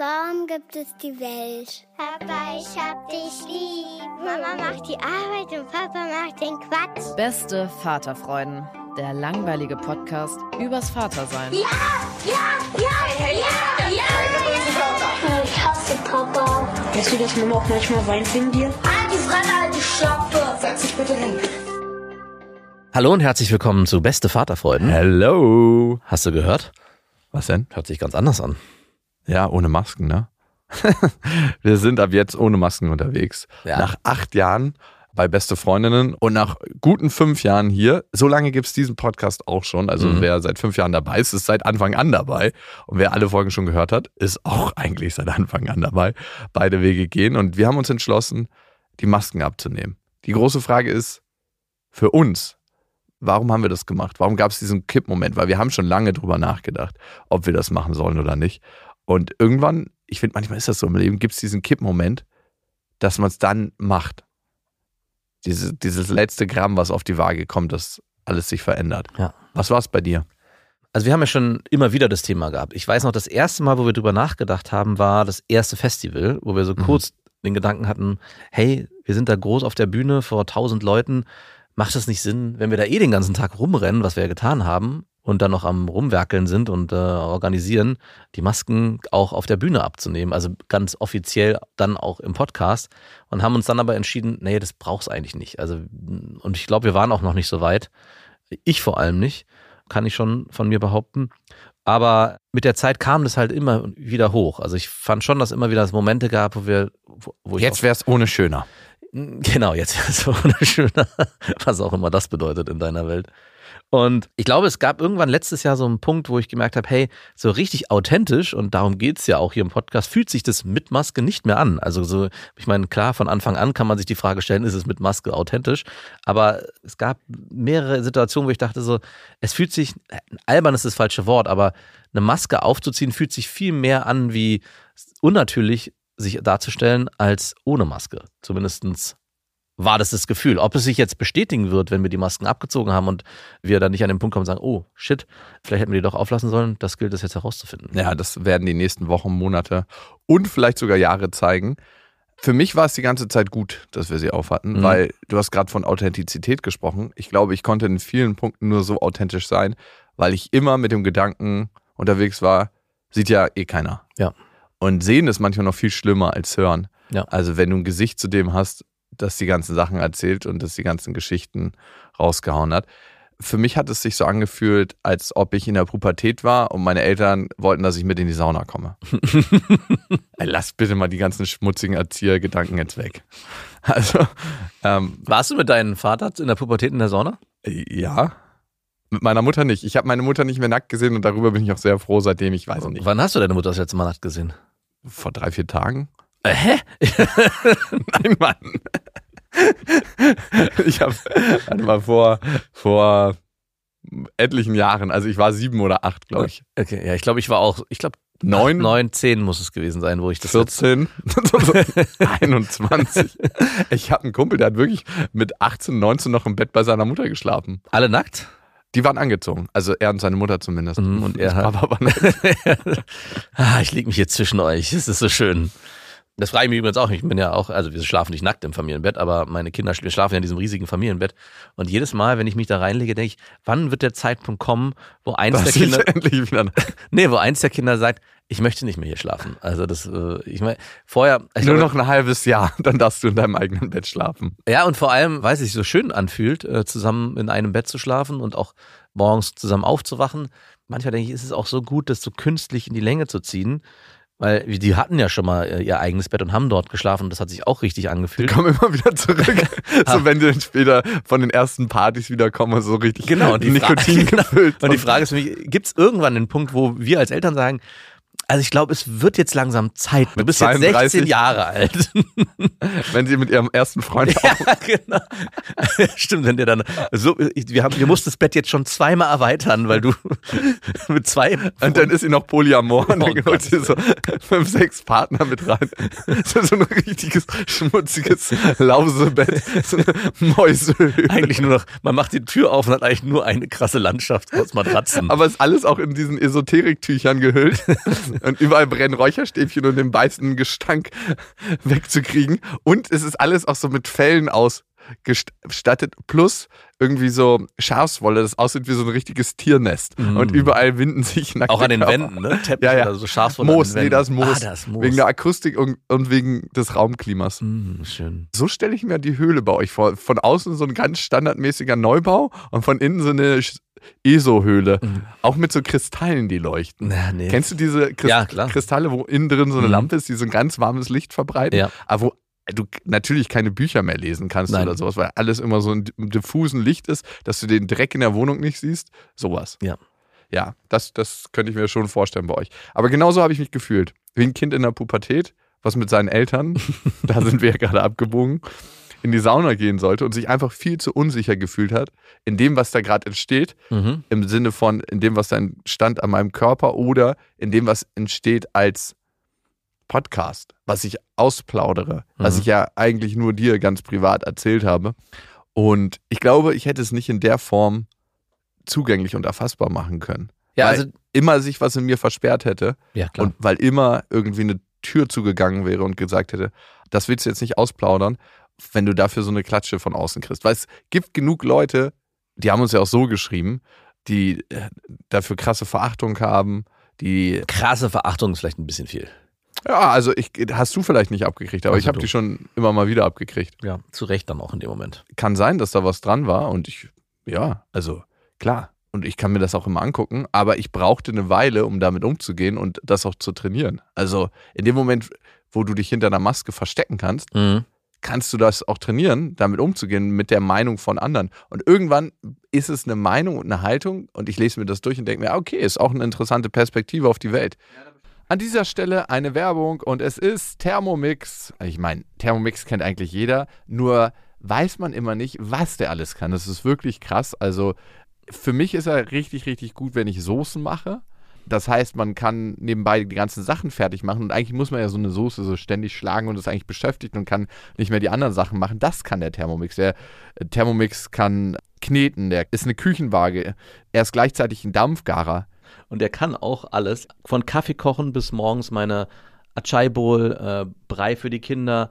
Warum gibt es die Welt? Papa, ich hab dich lieb. Mama macht die Arbeit und Papa macht den Quatsch. Beste Vaterfreuden. Der langweilige Podcast übers Vatersein. Ja, ja, ja, ja, ja. Ich hasse Papa. Weißt du, dass Mama auch manchmal weint wegen dir? Halt die Fremde, halt die Schöpfe. Setz dich bitte hin. Hallo und herzlich willkommen zu Beste Vaterfreuden. Hello. Hast du gehört? Was denn? Hört sich ganz anders an. Ja, ohne Masken, ne? Wir sind ab jetzt ohne Masken unterwegs. Ja. Nach acht Jahren bei Beste Freundinnen und nach guten fünf Jahren hier. So lange gibt's diesen Podcast auch schon. Also Mhm. wer seit fünf Jahren dabei ist, ist seit Anfang an dabei. Und wer alle Folgen schon gehört hat, ist auch eigentlich seit Anfang an dabei. Beide Wege gehen. Und wir haben uns entschlossen, die Masken abzunehmen. Die große Frage ist, für uns, warum haben wir das gemacht? Warum gab es diesen Kippmoment? Weil wir haben schon lange drüber nachgedacht, ob wir das machen sollen oder nicht. Und irgendwann, ich finde, manchmal ist das so im Leben, gibt es diesen Kippmoment, dass man es dann macht. Diese, dieses letzte Gramm, was auf die Waage kommt, dass alles sich verändert. Ja. Was war es bei dir? Also wir haben ja schon immer wieder das Thema gehabt. Ich weiß noch, das erste Mal, wo wir drüber nachgedacht haben, war das erste Festival, wo wir so Mhm. kurz den Gedanken hatten, hey, wir sind da groß auf der Bühne vor tausend Leuten. Macht es nicht Sinn, wenn wir da eh den ganzen Tag rumrennen, was wir ja getan haben, und dann noch am Rumwerkeln sind und äh, organisieren, die Masken auch auf der Bühne abzunehmen, also ganz offiziell dann auch im Podcast und haben uns dann aber entschieden, nee, das brauch's eigentlich nicht. Also und ich glaube, wir waren auch noch nicht so weit. Ich vor allem nicht, kann ich schon von mir behaupten. Aber mit der Zeit kam das halt immer wieder hoch. Also ich fand schon, dass immer wieder es Momente gab, wo wir, wo, wo Jetzt wäre es ohne schöner. Genau, jetzt so schöner, was auch immer das bedeutet in deiner Welt. Und ich glaube, es gab irgendwann letztes Jahr so einen Punkt, wo ich gemerkt habe, hey, so richtig authentisch, und darum geht's ja auch hier im Podcast, fühlt sich das mit Maske nicht mehr an. Also so, ich meine, klar, von Anfang an kann man sich die Frage stellen, ist es mit Maske authentisch? Aber es gab mehrere Situationen, wo ich dachte so, es fühlt sich, albern ist das falsche Wort, aber eine Maske aufzuziehen fühlt sich viel mehr an wie unnatürlich sich darzustellen als ohne Maske. Zumindestens war das das Gefühl. Ob es sich jetzt bestätigen wird, wenn wir die Masken abgezogen haben und wir dann nicht an den Punkt kommen und sagen, oh shit, vielleicht hätten wir die doch auflassen sollen, das gilt es jetzt herauszufinden. Ja, das werden die nächsten Wochen, Monate und vielleicht sogar Jahre zeigen. Für mich war es die ganze Zeit gut, dass wir sie aufhatten, Mhm. weil du hast gerade von Authentizität gesprochen. Ich glaube, ich konnte in vielen Punkten nur so authentisch sein, weil ich immer mit dem Gedanken unterwegs war, sieht ja eh keiner. Ja. Und sehen ist manchmal noch viel schlimmer als hören. Ja. Also wenn du ein Gesicht zu dem hast, das die ganzen Sachen erzählt und das die ganzen Geschichten rausgehauen hat. Für mich hat es sich so angefühlt, als ob ich in der Pubertät war und meine Eltern wollten, dass ich mit in die Sauna komme. Ey, Lass bitte mal die ganzen schmutzigen Erziehergedanken jetzt weg. Also, ähm, Warst du mit deinem Vater in der Pubertät in der Sauna? ja. Mit meiner Mutter nicht. Ich habe meine Mutter nicht mehr nackt gesehen und darüber bin ich auch sehr froh, seitdem ich weiß nicht. Wann hast du deine Mutter das letzte Mal nackt gesehen? Vor drei, vier Tagen? Äh, hä? Nein, Mann. Ich habe, mal, vor, vor etlichen Jahren, also ich war sieben oder acht, glaube ich. Okay, ja, ich glaube, ich war auch, ich glaube, Neun, neun, zehn muss es gewesen sein, wo ich das letzte- 14, 21. Ich habe einen Kumpel, der hat wirklich mit 18, 19 noch im Bett bei seiner Mutter geschlafen. Alle nackt? Die waren angezogen, also er und seine Mutter zumindest. Mhm, und er hat- Papa war ah, ich lieg mich jetzt zwischen euch. Es ist so schön. Das frage ich mich übrigens auch. Ich bin ja auch, also wir schlafen nicht nackt im Familienbett, aber meine Kinder, wir schlafen ja in diesem riesigen Familienbett. Und jedes Mal, wenn ich mich da reinlege, denke ich, wann wird der Zeitpunkt kommen, wo eins der dass ich Kinder, endlich wieder. nee, wo eins der Kinder sagt, ich möchte nicht mehr hier schlafen. Also das, äh, ich meine, vorher, ich Nur glaube, noch ein halbes Jahr, dann darfst du in deinem eigenen Bett schlafen. Ja, und vor allem, weil es sich so schön anfühlt, äh, zusammen in einem Bett zu schlafen und auch morgens zusammen aufzuwachen. Manchmal denke ich, ist es auch so gut, das so künstlich in die Länge zu ziehen. Weil die hatten ja schon mal äh, ihr eigenes Bett und haben dort geschlafen und das hat sich auch richtig angefühlt. Komm immer wieder zurück. so wenn die dann später von den ersten Partys wiederkommen, so richtig Genau, und die Nikotin genau. gefüllt. Und die Frage ist für mich, gibt es irgendwann den Punkt, wo wir als Eltern sagen, also ich glaube, es wird jetzt langsam Zeit. Du Mit bist jetzt 16 32? Jahre alt. wenn sie mit ihrem ersten Freund Ja, genau. Stimmt, wenn der dann so, wir haben, wir mussten das Bett jetzt schon zweimal erweitern, weil du mit zwei Und dann ist sie noch Polyamor und dann Oh holt sie so fünf, sechs Partner mit rein. So, so ein richtiges, schmutziges Lausebett. So eine Mäusehöhle. eigentlich nur noch, man macht die Tür auf und hat eigentlich nur eine krasse Landschaft aus Matratzen. Aber ist alles auch in diesen Esoteriktüchern gehüllt. Und überall brennen Räucherstäbchen und den beißenden Gestank wegzukriegen. Und es ist alles auch so mit Fellen ausgestattet, plus irgendwie so Schafswolle, das aussieht wie so ein richtiges Tiernest. Mhm. Und überall winden sich nackte Auch an den Körper. Wänden, ne? Teppich Ja, ja. oder so Schafswolle Moos, nee, das ist Moos. Ah, das ist Moos. Wegen der Akustik und, und wegen des Raumklimas. Mhm, schön. So stelle ich mir die Höhle bei euch vor. Von außen so ein ganz standardmäßiger Neubau und von innen so eine ESO-Höhle. Mhm. Auch mit so Kristallen, die leuchten. Na, nee. Kennst du diese Christ Ja. Kristalle, wo innen drin so eine Mhm. Lampe ist, die so ein ganz warmes Licht verbreiten? Ja. Aber wo du natürlich keine Bücher mehr lesen kannst Nein. oder sowas, weil alles immer so ein diffusen Licht ist, dass du den Dreck in der Wohnung nicht siehst. Sowas. Ja. Ja, das, das könnte ich mir schon vorstellen bei euch. Aber genauso habe ich mich gefühlt. Wie ein Kind in der Pubertät, was mit seinen Eltern, da sind wir ja gerade abgebogen, in die Sauna gehen sollte und sich einfach viel zu unsicher gefühlt hat in dem, was da gerade entsteht, Mhm. im Sinne von in dem, was da entstand an meinem Körper oder in dem, was entsteht als Podcast, was ich ausplaudere, was Mhm. ich ja eigentlich nur dir ganz privat erzählt habe. Und ich glaube, ich hätte es nicht in der Form zugänglich und erfassbar machen können. Ja, weil also, immer sich was in mir versperrt hätte ja, klar. und weil immer irgendwie eine Tür zugegangen wäre und gesagt hätte, das willst du jetzt nicht ausplaudern, wenn du dafür so eine Klatsche von außen kriegst. Weil es gibt genug Leute, die haben uns ja auch so geschrieben, die äh, dafür krasse Verachtung haben, die Krasse Verachtung ist vielleicht ein bisschen viel. Ja, also ich hast du vielleicht nicht abgekriegt, aber Also ich habe die schon immer mal wieder abgekriegt. Ja, zu Recht dann auch in dem Moment. Kann sein, dass da was dran war und ich ja, also klar, und ich kann mir das auch immer angucken, aber ich brauchte eine Weile, um damit umzugehen und das auch zu trainieren. Also in dem Moment, wo du dich hinter einer Maske verstecken kannst, Mhm. kannst du das auch trainieren, damit umzugehen mit der Meinung von anderen. Und irgendwann ist es eine Meinung und eine Haltung und ich lese mir das durch und denke mir, ah, okay, ist auch eine interessante Perspektive auf die Welt. An dieser Stelle eine Werbung und es ist Thermomix. Ich meine, Thermomix kennt eigentlich jeder, nur weiß man immer nicht, was der alles kann. Das ist wirklich krass. Also für mich ist er richtig, richtig gut, wenn ich Soßen mache. Das heißt, man kann nebenbei die ganzen Sachen fertig machen und eigentlich muss man ja so eine Soße so ständig schlagen und ist eigentlich beschäftigt und kann nicht mehr die anderen Sachen machen. Das kann der Thermomix. Der äh, Thermomix kann kneten, der ist eine Küchenwaage. Er ist gleichzeitig ein Dampfgarer. Und er kann auch alles, von Kaffee kochen bis morgens meine Achai Bowl, äh, Brei für die Kinder,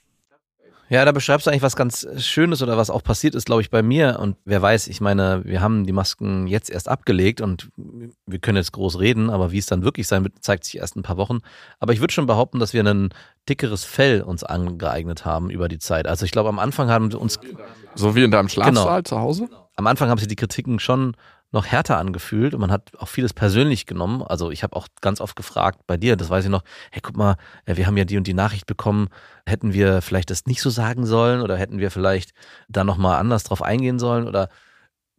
Ja, da beschreibst du eigentlich was ganz Schönes oder was auch passiert ist, glaube ich, bei mir. Und wer weiß, ich meine, wir haben die Masken jetzt erst abgelegt und wir können jetzt groß reden, aber wie es dann wirklich sein wird, zeigt sich erst in ein paar Wochen. Aber ich würde schon behaupten, dass wir ein dickeres Fell uns angeeignet haben über die Zeit. Also ich glaube, am Anfang haben wir uns So wie in deinem Schlafsaal Genau. zu Hause? am Anfang haben sich die Kritiken schon noch härter angefühlt und man hat auch vieles persönlich genommen. Also ich habe auch ganz oft gefragt bei dir, das weiß ich noch, hey, guck mal, äh, wir haben ja die und die Nachricht bekommen, hätten wir vielleicht das nicht so sagen sollen oder hätten wir vielleicht da nochmal anders drauf eingehen sollen oder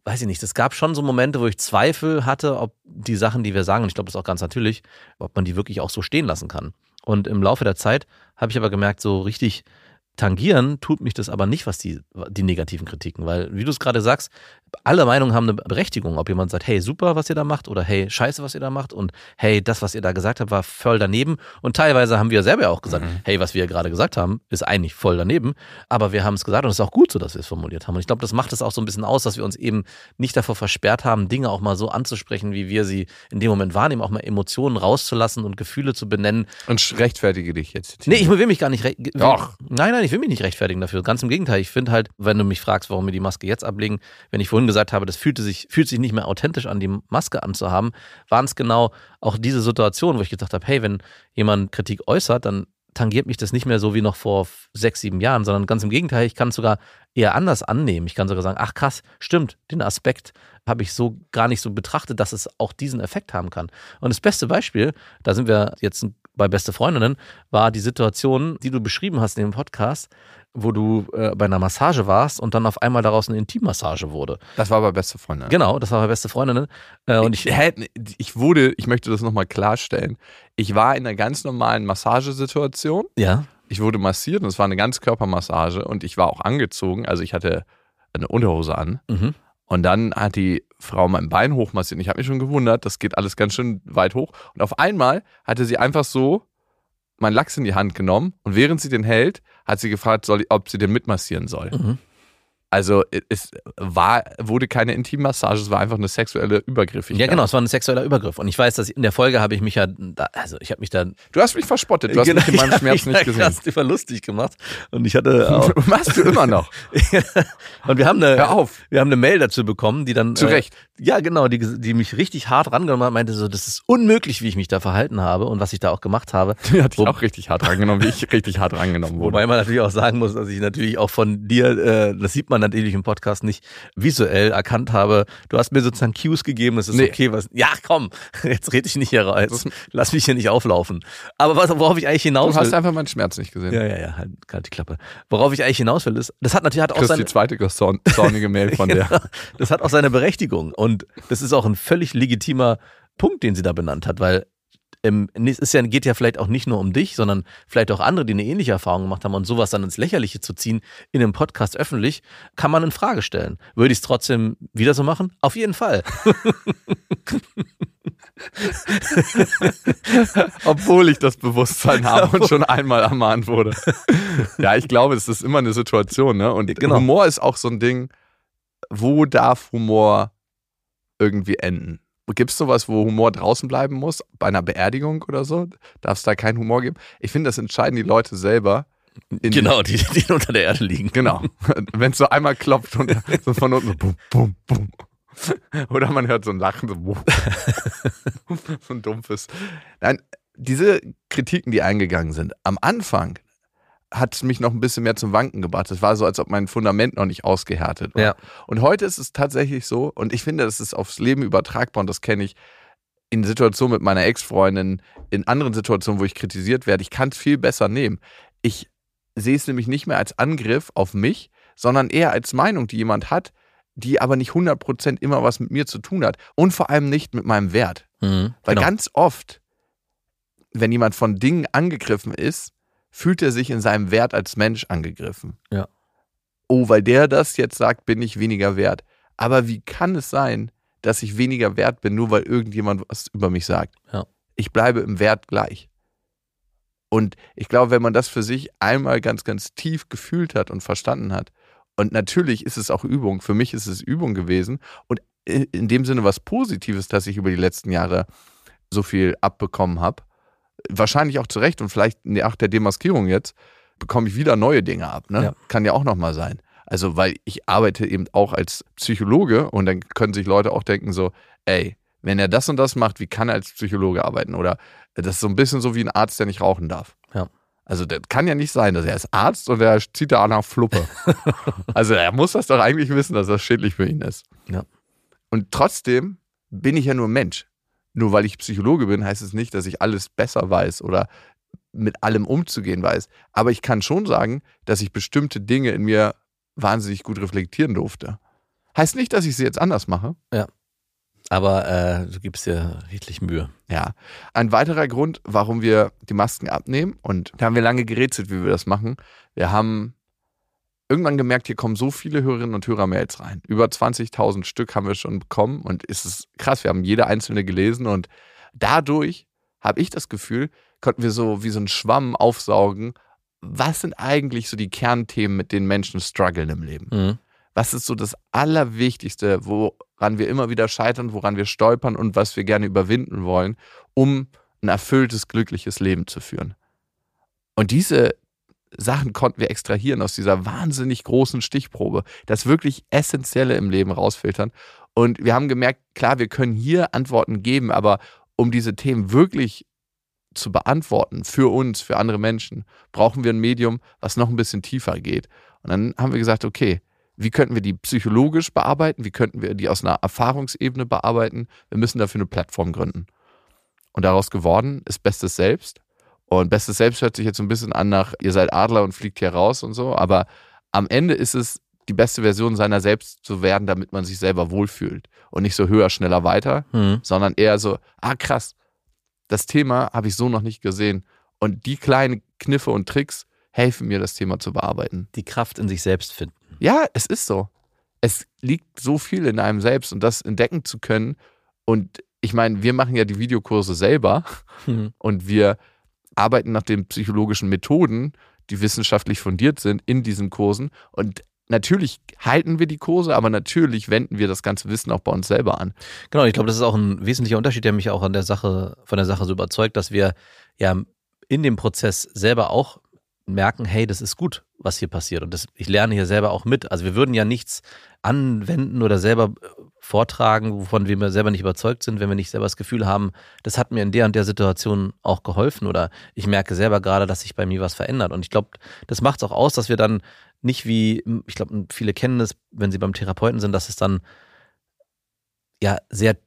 weiß ich nicht. Es gab schon so Momente, wo ich Zweifel hatte, ob die Sachen, die wir sagen, und ich glaube, das ist auch ganz natürlich, ob man die wirklich auch so stehen lassen kann. Und im Laufe der Zeit habe ich aber gemerkt, so richtig tangieren tut mich das aber nicht, was die, die negativen Kritiken, weil, wie du es gerade sagst, alle Meinungen haben eine Berechtigung. Ob jemand sagt, hey, super, was ihr da macht, oder hey, scheiße, was ihr da macht, und hey, das, was ihr da gesagt habt, war voll daneben. Und teilweise haben wir selber auch gesagt, Mhm. hey, was wir gerade gesagt haben, ist eigentlich voll daneben. Aber wir haben es gesagt und es ist auch gut so, dass wir es formuliert haben. Und ich glaube, das macht es auch so ein bisschen aus, dass wir uns eben nicht davor versperrt haben, Dinge auch mal so anzusprechen, wie wir sie in dem Moment wahrnehmen, auch mal Emotionen rauszulassen und Gefühle zu benennen. Und rechtfertige dich jetzt. Nee, ich will mich gar nicht. re- Doch. Nein, nein, ich will mich nicht rechtfertigen dafür. Ganz im Gegenteil. Ich finde halt, wenn du mich fragst, warum wir die Maske jetzt ablegen, wenn ich vorhin gesagt habe, das fühlte sich, fühlt sich nicht mehr authentisch an, die Maske anzuhaben, waren es genau auch diese Situationen, wo ich gedacht habe, hey, wenn jemand Kritik äußert, dann tangiert mich das nicht mehr so wie noch vor sechs, sieben Jahren, sondern ganz im Gegenteil, ich kann es sogar eher anders annehmen. Ich kann sogar sagen, ach krass, stimmt, den Aspekt habe ich so gar nicht so betrachtet, dass es auch diesen Effekt haben kann. Und das beste Beispiel, da sind wir jetzt bei Beste Freundinnen, war die Situation, die du beschrieben hast in dem Podcast, wo du äh, bei einer Massage warst und dann auf einmal daraus eine Intimmassage wurde. Das war bei beste Freunde. Genau, das war bei Beste Freundinnen. Äh, und ich, ich, hä, ich wurde, ich möchte das nochmal klarstellen. Ich war in einer ganz normalen Massagesituation. ja, Ich wurde massiert und es war eine Ganzkörpermassage und ich war auch angezogen. Also ich hatte eine Unterhose an. mhm. Und dann hat die Frau mein Bein hochmassiert. Und ich habe mich schon gewundert, das geht alles ganz schön weit hoch. Und auf einmal hatte sie einfach so meinen Lachs in die Hand genommen und während sie den hält, hat sie gefragt, soll, ob sie den mitmassieren soll. Mhm. Also es war, wurde keine Intimmassage, es war einfach eine sexuelle Übergriffigkeit. ja, genau, es war ein sexueller Übergriff. Und ich weiß, dass in der Folge habe ich mich ja, da, also ich habe mich da Du hast mich verspottet, du hast Genau, mich in meinem Schmerz nicht gesehen. krass über lustig gemacht. Und ich hatte auch, Machst du immer noch. und wir haben eine, Hör auf. wir haben eine Mail dazu bekommen, die dann Zu äh, Recht. Ja, genau, die, die mich richtig hart rangenommen hat, meinte so, das ist unmöglich, wie ich mich da verhalten habe und was ich da auch gemacht habe. Die hat dich auch richtig hart rangenommen, wie ich richtig hart rangenommen wurde. Wobei man natürlich auch sagen muss, dass ich natürlich auch von dir, äh, das sieht man natürlich im Podcast nicht, visuell erkannt habe. Du hast mir sozusagen Cues gegeben, es ist Nee. okay, was. Ja, komm, jetzt rede ich nicht hier raus. Das- Lass mich hier nicht auflaufen. Aber was, worauf ich eigentlich Du hinaus hast will. einfach meinen Schmerz nicht gesehen. Ja, ja, ja, halt, halt die Klappe. Worauf ich eigentlich hinaus will, ist, das hat natürlich hat auch Kriegst seine, die zweite zorn- zornige Mail von der. Genau. Das hat auch seine Berechtigung. Und das ist auch ein völlig legitimer Punkt, den sie da benannt hat, weil ähm, es ja, geht ja vielleicht auch nicht nur um dich, sondern vielleicht auch andere, die eine ähnliche Erfahrung gemacht haben und sowas dann ins Lächerliche zu ziehen in einem Podcast öffentlich, kann man in Frage stellen. Würde ich es trotzdem wieder so machen? Auf jeden Fall. Obwohl ich das Bewusstsein habe und schon einmal ermahnt wurde. Ja, ich glaube, es ist immer eine Situation, ne? Und Genau. Humor ist auch so ein Ding, wo darf Humor irgendwie enden? Gibt es sowas, wo Humor draußen bleiben muss? Bei einer Beerdigung oder so? Darf es da keinen Humor geben? Ich finde, das entscheiden die Leute selber. Genau, die, die unter der Erde liegen. Genau. Wenn es so einmal klopft und so von unten so bum, bum, bum. Oder man hört so ein Lachen, so, so ein dumpfes. Nein, diese Kritiken, die eingegangen sind, am Anfang hat mich noch ein bisschen mehr zum Wanken gebracht. Es war so, als ob mein Fundament noch nicht ausgehärtet war. Ja. Und heute ist es tatsächlich so, und ich finde, das ist aufs Leben übertragbar und das kenne ich in Situationen mit meiner Ex-Freundin, in anderen Situationen, wo ich kritisiert werde. Ich kann es viel besser nehmen. Ich sehe es nämlich nicht mehr als Angriff auf mich, sondern eher als Meinung, die jemand hat, die aber nicht 100% immer was mit mir zu tun hat. Und vor allem nicht mit meinem Wert. Mhm, Weil genau. ganz oft, wenn jemand von Dingen angegriffen ist, fühlt er sich in seinem Wert als Mensch angegriffen. Ja. Oh, weil der das jetzt sagt, bin ich weniger wert. Aber wie kann es sein, dass ich weniger wert bin, nur weil irgendjemand was über mich sagt? Ja. Ich bleibe im Wert gleich. Und ich glaube, wenn man das für sich einmal ganz, ganz tief gefühlt hat und verstanden hat, und natürlich ist es auch Übung, für mich ist es Übung gewesen und in in dem Sinne was Positives, dass ich über die letzten Jahre so viel abbekommen habe. Wahrscheinlich auch zu Recht und vielleicht nach der Demaskierung jetzt bekomme ich wieder neue Dinge ab. Ne? Ja. Kann ja auch nochmal sein. Also, weil ich arbeite eben auch als Psychologe und dann können sich Leute auch denken so, ey, wenn er das und das macht, wie kann er als Psychologe arbeiten? Oder das ist so ein bisschen so wie ein Arzt, der nicht rauchen darf. Ja. Also das kann ja nicht sein, dass er ist Arzt und er zieht da an nach Fluppe. also er muss das doch eigentlich wissen, dass das schädlich für ihn ist. Ja. Und trotzdem bin ich ja nur Mensch. Nur weil ich Psychologe bin, heißt es nicht, dass ich alles besser weiß oder mit allem umzugehen weiß. Aber ich kann schon sagen, dass ich bestimmte Dinge in mir wahnsinnig gut reflektieren durfte. Heißt nicht, dass ich sie jetzt anders mache. Aber äh, du gibst dir richtig Mühe. Ja. Ein weiterer Grund, warum wir die Masken abnehmen, und da haben wir lange gerätselt, wie wir das machen. Wir haben irgendwann gemerkt, hier kommen so viele Hörerinnen und Hörer-Mails rein. Über 20.000 Stück haben wir schon bekommen und es ist krass, wir haben jede einzelne gelesen und dadurch habe ich das Gefühl, konnten wir so wie so ein Schwamm aufsaugen, was sind eigentlich so die Kernthemen, mit denen Menschen strugglen im Leben? Mhm. Was ist so das Allerwichtigste, woran wir immer wieder scheitern, woran wir stolpern und was wir gerne überwinden wollen, um ein erfülltes, glückliches Leben zu führen? Und diese Sachen konnten wir extrahieren aus dieser wahnsinnig großen Stichprobe, das wirklich Essentielle im Leben rausfiltern. Und wir haben gemerkt, klar, wir können hier Antworten geben, aber um diese Themen wirklich zu beantworten für uns, für andere Menschen, brauchen wir ein Medium, was noch ein bisschen tiefer geht. Und dann haben wir gesagt, okay, wie könnten wir die psychologisch bearbeiten? Wie könnten wir die aus einer Erfahrungsebene bearbeiten? Wir müssen dafür eine Plattform gründen. Und daraus geworden ist Bestes Selbst. Und Bestes Selbst hört sich jetzt so ein bisschen an nach, ihr seid Adler und fliegt hier raus und so. Aber am Ende ist es die beste Version seiner selbst zu werden, damit man sich selber wohlfühlt. Und nicht so höher, schneller, weiter, Mhm. sondern eher so, ah krass, das Thema habe ich so noch nicht gesehen. Und die kleinen Kniffe und Tricks helfen mir, das Thema zu bearbeiten. Die Kraft in sich selbst finden. Ja, es ist so. Es liegt so viel in einem selbst und das entdecken zu können. Und ich meine, wir machen ja die Videokurse selber Mhm. und wir arbeiten nach den psychologischen Methoden, die wissenschaftlich fundiert sind in diesen Kursen. Und natürlich halten wir die Kurse, aber natürlich wenden wir das ganze Wissen auch bei uns selber an. Genau, ich glaube, das ist auch ein wesentlicher Unterschied, der mich auch an der Sache, von der Sache so überzeugt, dass wir ja in dem Prozess selber auch merken, hey, das ist gut, was hier passiert. Und das, ich lerne hier selber auch mit. Also wir würden ja nichts anwenden oder selber äh, vortragen, wovon wir selber nicht überzeugt sind, wenn wir nicht selber das Gefühl haben, das hat mir in der und der Situation auch geholfen oder ich merke selber gerade, dass sich bei mir was verändert. Und ich glaube, das macht es auch aus, dass wir dann nicht wie, ich glaube, viele kennen das, wenn sie beim Therapeuten sind, dass es dann ja sehr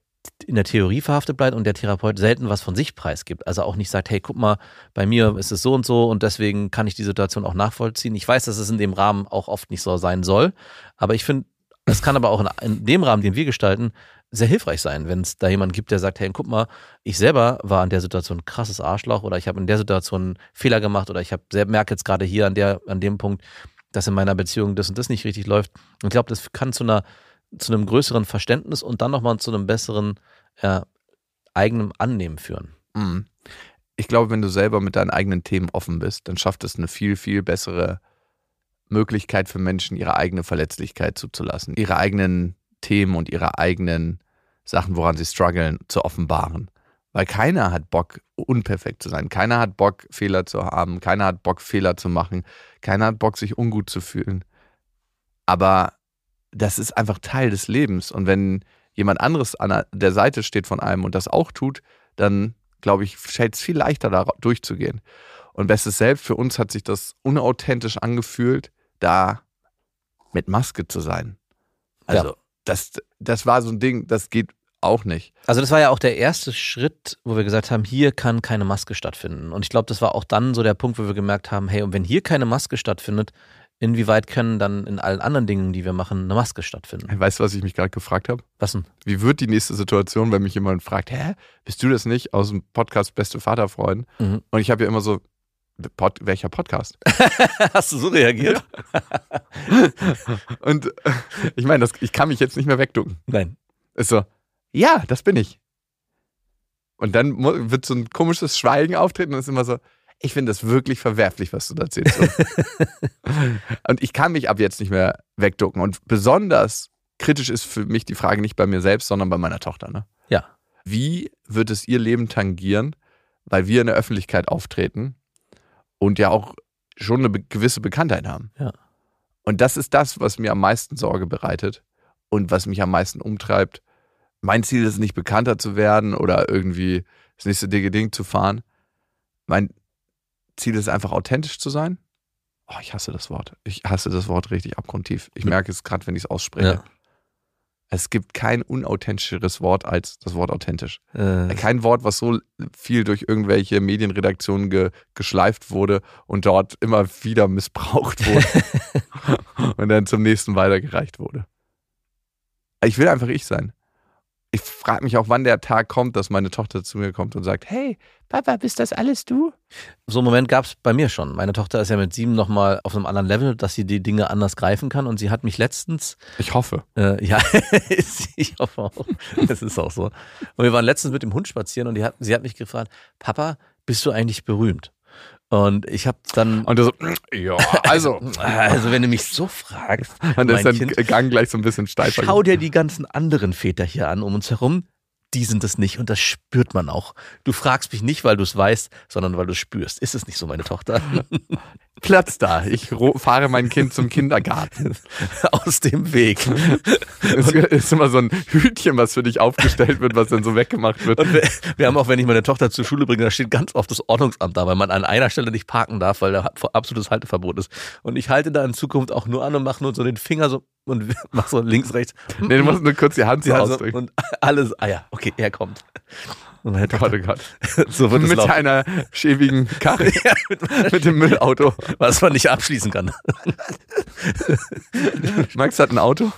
in der Theorie verhaftet bleibt und der Therapeut selten was von sich preisgibt. Also auch nicht sagt, hey, guck mal, bei mir ist es so und so und deswegen kann ich die Situation auch nachvollziehen. Ich weiß, dass es in dem Rahmen auch oft nicht so sein soll, aber ich finde, es kann aber auch in, in dem Rahmen, den wir gestalten, sehr hilfreich sein, wenn es da jemanden gibt, der sagt, hey, guck mal, ich selber war in der Situation ein krasses Arschloch oder ich habe in der Situation einen Fehler gemacht oder ich habe merke jetzt gerade hier an der an dem Punkt, dass in meiner Beziehung das und das nicht richtig läuft. Und ich glaube, das kann zu einer zu einem größeren Verständnis und dann nochmal zu einem besseren äh, eigenen Annehmen führen. Mhm. Ich glaube, wenn du selber mit deinen eigenen Themen offen bist, dann schafft es eine viel, viel bessere Möglichkeit für Menschen, ihre eigene Verletzlichkeit zuzulassen, ihre eigenen Themen und ihre eigenen Sachen, woran sie strugglen, zu offenbaren. Weil keiner hat Bock, unperfekt zu sein. Keiner hat Bock, Fehler zu haben. Keiner hat Bock, Fehler zu machen. Keiner hat Bock, sich ungut zu fühlen. Aber das ist einfach Teil des Lebens. Und wenn jemand anderes an der Seite steht von einem und das auch tut, dann glaube ich, fällt es viel leichter, da durchzugehen. Und Bestes Selbst, für uns hat sich das unauthentisch angefühlt, da mit Maske zu sein. Also, Ja. das, das war so ein Ding, das geht auch nicht. Also das war ja auch der erste Schritt, wo wir gesagt haben, hier kann keine Maske stattfinden. Und ich glaube, das war auch dann so der Punkt, wo wir gemerkt haben, hey, und wenn hier keine Maske stattfindet, inwieweit können dann in allen anderen Dingen, die wir machen, eine Maske stattfinden? Weißt du, was ich mich gerade gefragt habe? Was denn? Wie wird die nächste Situation, wenn mich jemand fragt, hä, bist du das nicht aus dem Podcast Beste Vaterfreund? Mhm. Und ich habe ja immer so, Pod, welcher Podcast? Hast du so reagiert? Und ich meine, ich kann mich jetzt nicht mehr wegducken. Nein. Ist so, ja, das bin ich. Und dann wird so ein komisches Schweigen auftreten und es ist immer so, ich finde das wirklich verwerflich, was du da erzählst. und ich kann mich ab jetzt nicht mehr wegducken. Und besonders kritisch ist für mich die Frage nicht bei mir selbst, sondern bei meiner Tochter. Ne? Ja. Wie wird es ihr Leben tangieren, weil wir in der Öffentlichkeit auftreten und ja auch schon eine gewisse Bekanntheit haben? Ja. Und das ist das, was mir am meisten Sorge bereitet und was mich am meisten umtreibt. Mein Ziel ist nicht bekannter zu werden oder irgendwie das nächste dicke Ding zu fahren. Mein Ziel ist einfach authentisch zu sein. Oh, ich hasse das Wort. Ich hasse das Wort richtig abgrundtief. Ich merke es gerade, wenn ich es ausspreche. Ja. Es gibt kein unauthentischeres Wort als das Wort authentisch. Äh, Kein Wort, was so viel durch irgendwelche Medienredaktionen ge geschleift wurde und dort immer wieder missbraucht wurde und dann zum nächsten weitergereicht wurde. Ich will einfach ich sein. ich frage mich auch, wann der Tag kommt, dass meine Tochter zu mir kommt und sagt, hey, Papa, bist das alles du? So einen Moment gab es bei mir schon. Meine Tochter ist ja mit sieben nochmal auf einem anderen Level, dass sie die Dinge anders greifen kann. Und sie hat mich letztens, Ich hoffe. äh, ja, ich hoffe auch, das ist auch so. Und wir waren letztens mit dem Hund spazieren und die hat, sie hat mich gefragt, Papa, bist du eigentlich berühmt? Und ich habe dann, Und du so, ja, also. also wenn du mich so fragst, Und ist dann Kind, Gang gleich so ein bisschen steifer. schau dir die ganzen anderen Väter hier an um uns herum. Die sind es nicht und das spürt man auch. Du fragst mich nicht, weil du es weißt, sondern weil du es spürst. Ist es nicht so, meine Tochter? Platz da. Ich fahre mein Kind zum Kindergarten. Aus dem Weg. Es ist immer so ein Hütchen, was für dich aufgestellt wird, was dann so weggemacht wird. Und wir, wir haben auch, wenn ich meine Tochter zur Schule bringe, da steht ganz oft das Ordnungsamt da, weil man an einer Stelle nicht parken darf, weil da absolutes Halteverbot ist. Und ich halte da in Zukunft auch nur an und mache nur so den Finger so und mach so links, rechts. Nee, du musst nur kurz die Hand so Sie hat so, ausdrücken. und alles, ah ja, okay, er kommt. Und meine Gott, oh Gott. so wird es Mit einer schäbigen Karre, Ja, mit, mit dem Müllauto. was man nicht abschließen kann. Max hat ein Auto,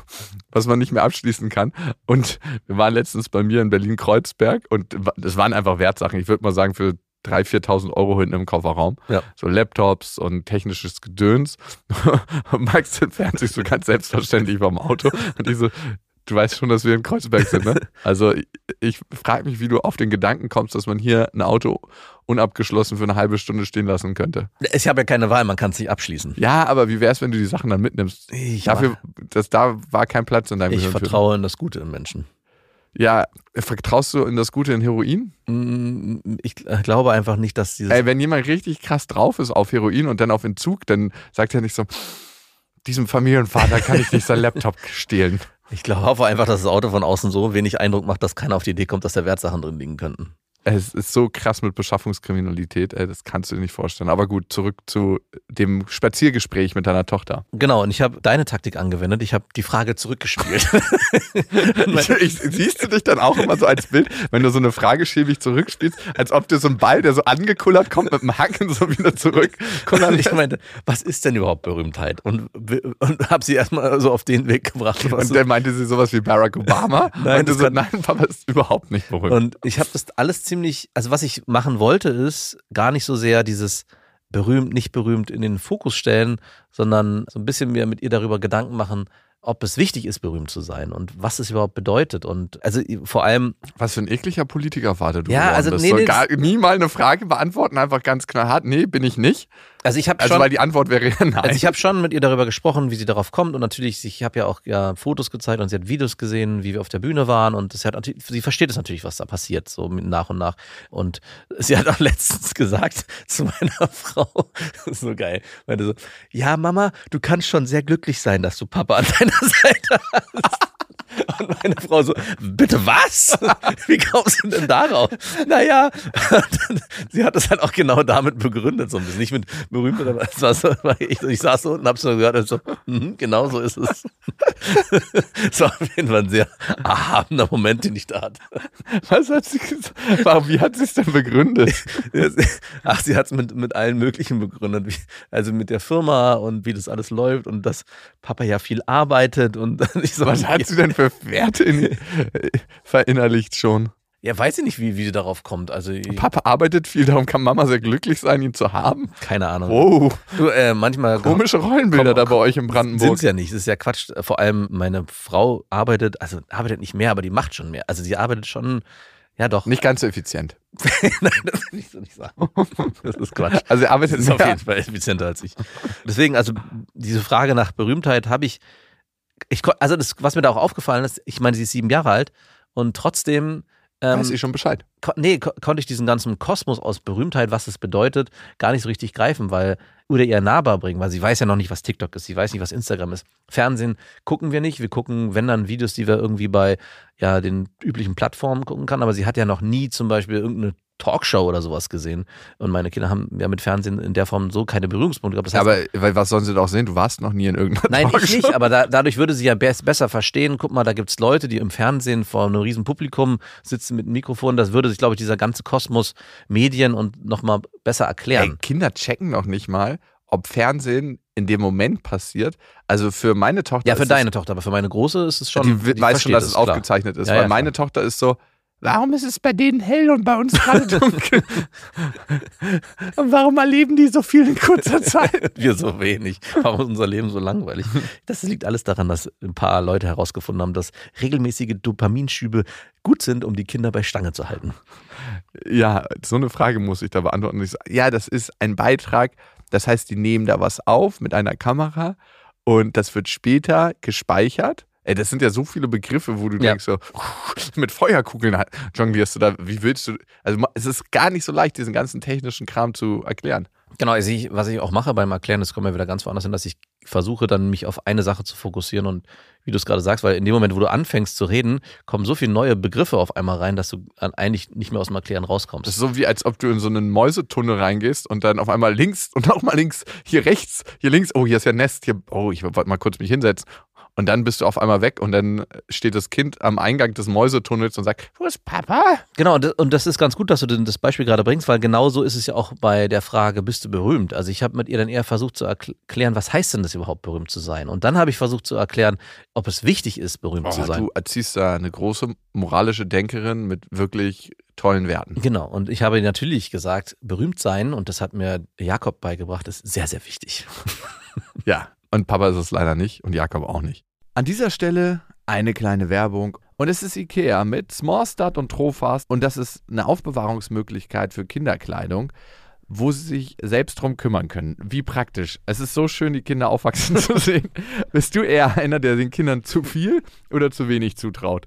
was man nicht mehr abschließen kann. Und wir waren letztens bei mir in Berlin-Kreuzberg und das waren einfach Wertsachen. Ich würde mal sagen, für 3.000, 4.000 Euro hinten im Kofferraum. Ja. So Laptops und technisches Gedöns. Max entfernt sich so ganz selbstverständlich vom Auto. Und ich so, du weißt schon, dass wir in Kreuzberg sind, ne? Also ich, ich frage mich, wie du auf den Gedanken kommst, dass man hier ein Auto unabgeschlossen für eine halbe Stunde stehen lassen könnte. Ich habe ja keine Wahl, man kann es nicht abschließen. Ja, aber wie wär's, wenn du die Sachen dann mitnimmst? Ich, Dafür, das, da war kein Platz in deinem ich Gehirn für. vertraue in das Gute im Menschen. Ja, vertraust du in das Gute in Heroin? Mm, Ich glaube einfach nicht, dass dieses Ey, wenn jemand richtig krass drauf ist auf Heroin und dann auf Entzug, dann sagt er nicht so, diesem Familienvater kann ich nicht sein Laptop stehlen. Ich glaube einfach, dass das Auto von außen so wenig Eindruck macht, dass keiner auf die Idee kommt, dass da Wertsachen drin liegen könnten. Es ist so krass mit Beschaffungskriminalität, ey, das kannst du dir nicht vorstellen. Aber gut, zurück zu dem Spaziergespräch mit deiner Tochter. Genau, und ich habe deine Taktik angewendet. Ich habe die Frage zurückgespielt. Ich, ich, siehst du dich dann auch immer so als Bild, wenn du so eine Frage schäbig zurückspielst, als ob dir so ein Ball, der so angekullert kommt, mit dem Haken so wieder zurück. und ich meinte, was ist denn überhaupt Berühmtheit? Und, und habe sie erstmal so auf den Weg gebracht. Und dann meinte sie sowas wie Barack Obama. Nein, und du so, nein, Papa ist überhaupt nicht berühmt. Und ich habe das alles ziemlich, also was ich machen wollte, ist gar nicht so sehr dieses berühmt, nicht berühmt in den Fokus stellen, sondern so ein bisschen mir mit ihr darüber Gedanken machen, ob es wichtig ist, berühmt zu sein und was es überhaupt bedeutet. Und also vor allem, Was für ein ekliger Politikervater du Ja, also nee, nee, gar, nie mal eine Frage beantworten, einfach ganz knallhart. Nee, bin ich nicht. Also ich habe Also schon. weil die Antwort wäre nein. Also ich habe schon mit ihr darüber gesprochen, wie sie darauf kommt und natürlich, ich habe ja auch ja, Fotos gezeigt und sie hat Videos gesehen, wie wir auf der Bühne waren und das hat sie versteht es natürlich, was da passiert, so nach und nach. Und sie hat auch letztens gesagt zu meiner Frau, das ist so geil, meinte so, ja Mama, du kannst schon sehr glücklich sein, dass du Papa an deiner Seite hast. Und meine Frau so, bitte was? Wie kommst du denn darauf? Naja, sie hat das halt auch genau damit begründet, so ein bisschen. Nicht mit berühmt, so, weil ich, ich saß so und hab's nur gehört und so, mhm, genau so ist es. Es war auf jeden Fall ein sehr erhabener Moment, den ich da hatte. Was hat sie gesagt? Wie hat sie es denn begründet? Ach, sie hat es mit, mit allen möglichen begründet. Wie, also mit der Firma und wie das alles läuft und dass Papa ja viel arbeitet und ich so, Was hat sie denn für Werte in, äh, verinnerlicht schon? ja, weiß ich nicht, wie, wie sie darauf kommt. Also Papa arbeitet viel, darum kann Mama sehr glücklich sein, ihn zu haben. keine Ahnung. Wow, Du, äh, manchmal komische Rollenbilder Komm, da bei euch in Sind Brandenburg. ja nicht, das ist ja Quatsch. Vor allem meine Frau arbeitet, also arbeitet nicht mehr, aber die macht schon mehr. Also sie arbeitet schon, ja doch. Nicht ganz so effizient. Nein, das will ich so nicht sagen. Das ist Quatsch. Also Das arbeitet ist auf mehr. jeden Fall effizienter als ich. Deswegen, also diese Frage nach Berühmtheit habe ich, ich, also das, was mir da auch aufgefallen ist, ich meine, sie ist sieben Jahre alt und trotzdem ähm, Weiß ich schon Bescheid. ko nee, ko konnte ich diesen ganzen Kosmos aus Berühmtheit, was es bedeutet, gar nicht so richtig greifen, weil oder ihr nahbar bringen, weil sie weiß ja noch nicht, was TikTok ist, sie weiß nicht, was Instagram ist. Fernsehen gucken wir nicht, wir gucken, wenn dann Videos, die wir irgendwie bei ja den üblichen Plattformen gucken kann, aber sie hat ja noch nie zum Beispiel irgendeine Talkshow oder sowas gesehen. Und meine Kinder haben ja mit Fernsehen in der Form so keine Berührungspunkte gehabt. Das heißt, aber was sollen sie doch sehen? Du warst noch nie in irgendeiner Nein, ich Talkshow. nicht, aber da, dadurch würde sie ja bes- besser verstehen. Guck mal, da gibt's Leute, die im Fernsehen vor einem riesen Publikum sitzen mit einem Mikrofon. Das würde sich, glaube ich, dieser ganze Kosmos Medien und nochmal besser Ey, erklären. Kinder checken noch nicht mal, ob Fernsehen in dem Moment passiert. Also für meine Tochter. Ja, für deine Tochter, aber für meine Große ist es es, schon. die, wi- weiß schon, dass es klar. aufgezeichnet ist, Ja, weil ja, meine Tochter ist so. Warum ist es bei denen hell und bei uns gerade dunkel? und warum erleben die so viel in kurzer Zeit? Wir so wenig. Warum ist unser Leben so langweilig? Das liegt alles daran, dass ein paar Leute herausgefunden haben, dass regelmäßige Dopaminschübe gut sind, um die Kinder bei Stange zu halten. Ja, so eine Frage muss ich da beantworten. Ich so, ja, das ist ein Beitrag. Das heißt, die nehmen da was auf mit einer Kamera und das wird später gespeichert. Ey, das sind ja so viele Begriffe, wo du Ja. denkst so, mit Feuerkugeln halt jonglierst du da. Wie willst du, also es ist gar nicht so leicht, diesen ganzen technischen Kram zu erklären. Genau, also ich, was ich auch mache beim Erklären, das kommt mir wieder ganz woanders hin, dass ich versuche dann mich auf eine Sache zu fokussieren und wie du es gerade sagst, weil in dem Moment, wo du anfängst zu reden, kommen so viele neue Begriffe auf einmal rein, dass du eigentlich nicht mehr aus dem Erklären rauskommst. Das ist so wie, als ob du in so einen Mäusetunnel reingehst und dann auf einmal links und nochmal links, hier rechts, hier links, oh, hier ist ja ein Nest, hier, oh, ich wollte mal kurz mich hinsetzen. Und dann bist du auf einmal weg und dann steht das Kind am Eingang des Mäusetunnels und sagt, wo ist Papa? Genau, und das- ist ganz gut, dass du das Beispiel gerade bringst, weil genau so ist es ja auch bei der Frage, bist du berühmt? Also ich habe mit ihr dann eher versucht zu erklären, was heißt denn das überhaupt, berühmt zu sein? Und dann habe ich versucht zu erklären, ob es wichtig ist, berühmt zu Oh, sein. du erziehst da eine große moralische Denkerin mit wirklich tollen Werten. Genau, und ich habe natürlich gesagt, berühmt sein, und das hat mir Jakob beigebracht, ist sehr, sehr wichtig. Ja, und Papa ist es leider nicht und Jakob auch nicht. An dieser Stelle eine kleine Werbung. Und es ist Ikea mit Smallstart und Trofast. Und das ist eine Aufbewahrungsmöglichkeit für Kinderkleidung, wo sie sich selbst drum kümmern können. Wie praktisch. Es ist so schön, die Kinder aufwachsen zu sehen. Bist du eher einer, der den Kindern zu viel oder zu wenig zutraut?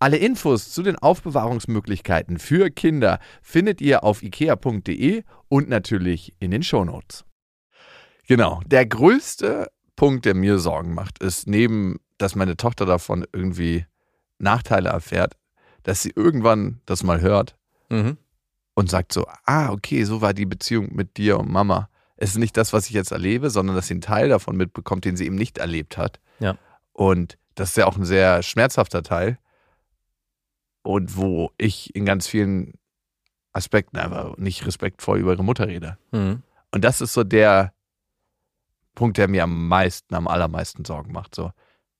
Alle Infos zu den Aufbewahrungsmöglichkeiten für Kinder findet ihr auf ikea.de und natürlich in den Shownotes. Genau, der größte Punkt, der mir Sorgen macht, ist neben, dass meine Tochter davon irgendwie Nachteile erfährt, dass sie irgendwann das mal hört Mhm. und sagt so, ah, okay, so war die Beziehung mit dir und Mama. Es ist nicht das, was ich jetzt erlebe, sondern dass sie einen Teil davon mitbekommt, den sie eben nicht erlebt hat. Ja. Und das ist ja auch ein sehr schmerzhafter Teil. Und wo ich in ganz vielen Aspekten einfach nicht respektvoll über ihre Mutter rede. Mhm. Und das ist so der Punkt, der mir am meisten, am allermeisten Sorgen macht. So,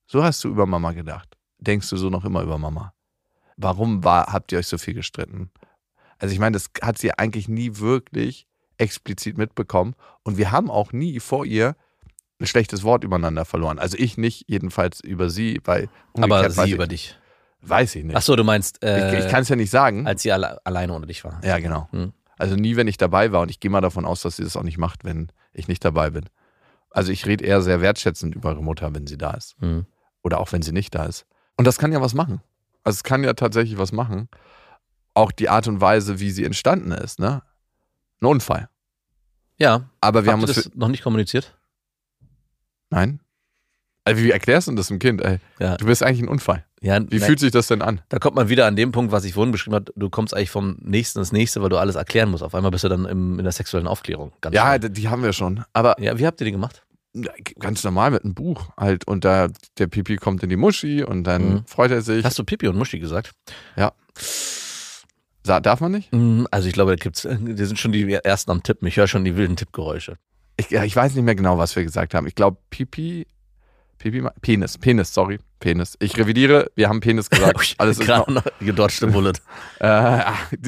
so hast du über Mama gedacht. Denkst du so noch immer über Mama? Warum war, habt ihr euch so viel gestritten? Also ich meine, das hat sie eigentlich nie wirklich explizit mitbekommen. Und wir haben auch nie vor ihr ein schlechtes Wort übereinander verloren. Also ich nicht, jedenfalls über sie, weil Aber sie über ich, dich. Weiß ich nicht. Ach so, du meinst, äh, ich ich kann es ja nicht sagen. als sie alle, alleine ohne dich war. Ja, genau. Hm. Also nie, wenn ich dabei war. Und ich gehe mal davon aus, dass sie das auch nicht macht, wenn ich nicht dabei bin. Also ich rede eher sehr wertschätzend über ihre Mutter, wenn sie da ist. Mhm. Oder auch wenn sie nicht da ist. Und das kann ja was machen. Also es kann ja tatsächlich was machen. Auch die Art und Weise, wie sie entstanden ist, ne? Ein Unfall. Ja, Aber wir haben uns. das noch nicht kommuniziert? Nein? Also wie erklärst du das dem Kind? Ey, Ja. du bist eigentlich ein Unfall. Ja, Wie nein, fühlt sich das denn an? da kommt man wieder an dem Punkt, was ich vorhin beschrieben habe. Du kommst eigentlich vom nächsten ins nächste, weil du alles erklären musst. Auf einmal bist du dann im, in der sexuellen Aufklärung. Ja, d- die haben wir schon. Aber ja, wie habt ihr die gemacht? ganz normal mit einem Buch halt. Und da der Pipi kommt in die Muschi und dann Mhm. freut er sich. Hast du Pipi und Muschi gesagt? Sa- Darf man nicht? Mm, Also ich glaube, da gibt's, die sind schon die ersten am Tippen. Ich höre schon die wilden Tippgeräusche. Ich, ja, ich weiß nicht mehr genau, was wir gesagt haben. Ich glaube, Pipi, Pipi, Penis, Penis, sorry. Penis. Ich revidiere, wir haben Penis gesagt. Alles ist noch, noch gedodgte Bullet. äh,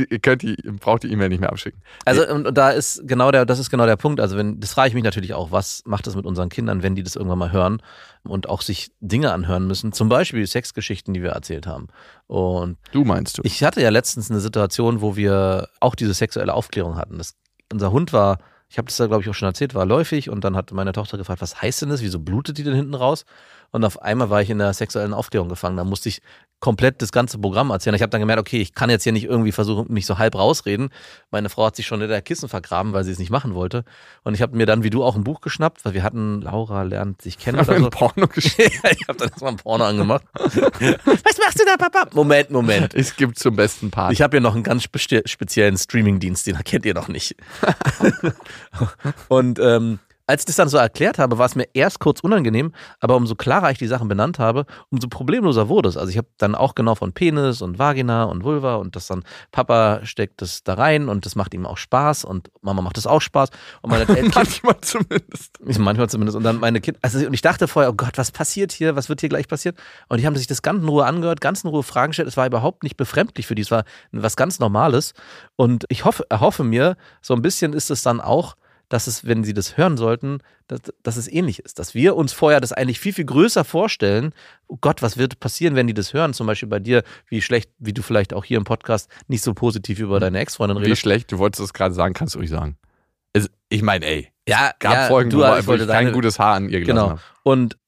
ihr könnt die, braucht die E-Mail nicht mehr abschicken. Also und, und da ist genau der, das ist genau der Punkt. Also wenn, das frage ich mich natürlich auch, was macht das mit unseren Kindern, wenn die das irgendwann mal hören und auch sich Dinge anhören müssen, zum Beispiel Sexgeschichten, die wir erzählt haben. Und Du meinst du? ich hatte ja letztens eine Situation, wo wir auch diese sexuelle Aufklärung hatten. Das, unser Hund war, ich habe das da glaube ich auch schon erzählt, war läufig und dann hat meine Tochter gefragt, was heißt denn das? Wieso blutet die denn hinten raus? Und auf einmal war ich in der sexuellen Aufklärung gefangen. Da musste ich komplett das ganze Programm erzählen. Ich habe dann gemerkt, okay, ich kann jetzt hier nicht irgendwie versuchen, mich so halb rausreden. Meine Frau hat sich schon in der Kissen vergraben, weil sie es nicht machen wollte. Und ich habe mir dann, wie du, auch ein Buch geschnappt, weil wir hatten, Laura lernt sich kennen oder Ein so. Porno ja, ich habe dann erstmal ein Porno angemacht. Was machst du da, Papa? Moment, Moment. Es gibt zum besten Part. Ich habe hier noch einen ganz spe speziellen Streamingdienst, den kennt ihr noch nicht. und ähm, als ich das dann so erklärt habe, war es mir erst kurz unangenehm, aber umso klarer ich die Sachen benannt habe, umso problemloser wurde es. Also ich habe dann auch genau von Penis und Vagina und Vulva und das dann, Papa steckt das da rein und das macht ihm auch Spaß und Mama macht das auch Spaß. Und meine Eltern, Manchmal zumindest. manchmal zumindest. Und dann meine Kinder, also und ich dachte vorher, oh Gott, was passiert hier? Was wird hier gleich passieren? Und die haben sich das ganz in Ruhe angehört, ganz in Ruhe Fragen gestellt. Es war überhaupt nicht befremdlich für die. Es war was ganz Normales. Und ich hoffe, erhoffe mir, so ein bisschen ist es dann auch, dass es, wenn sie das hören sollten, dass, dass es ähnlich ist. Dass wir uns vorher das eigentlich viel, viel größer vorstellen. Oh Gott, was wird passieren, wenn die das hören? Zum Beispiel bei dir, wie schlecht, wie du vielleicht auch hier im Podcast nicht so positiv über deine Ex-Freundin Wie redest. schlecht, du wolltest das gerade sagen, kannst du ruhig sagen. Es, ich meine, ey, Ja, gab ja, Folgen, du, wo ich wollte kein deine- gutes Haar an ihr gelassen Genau. haben. Und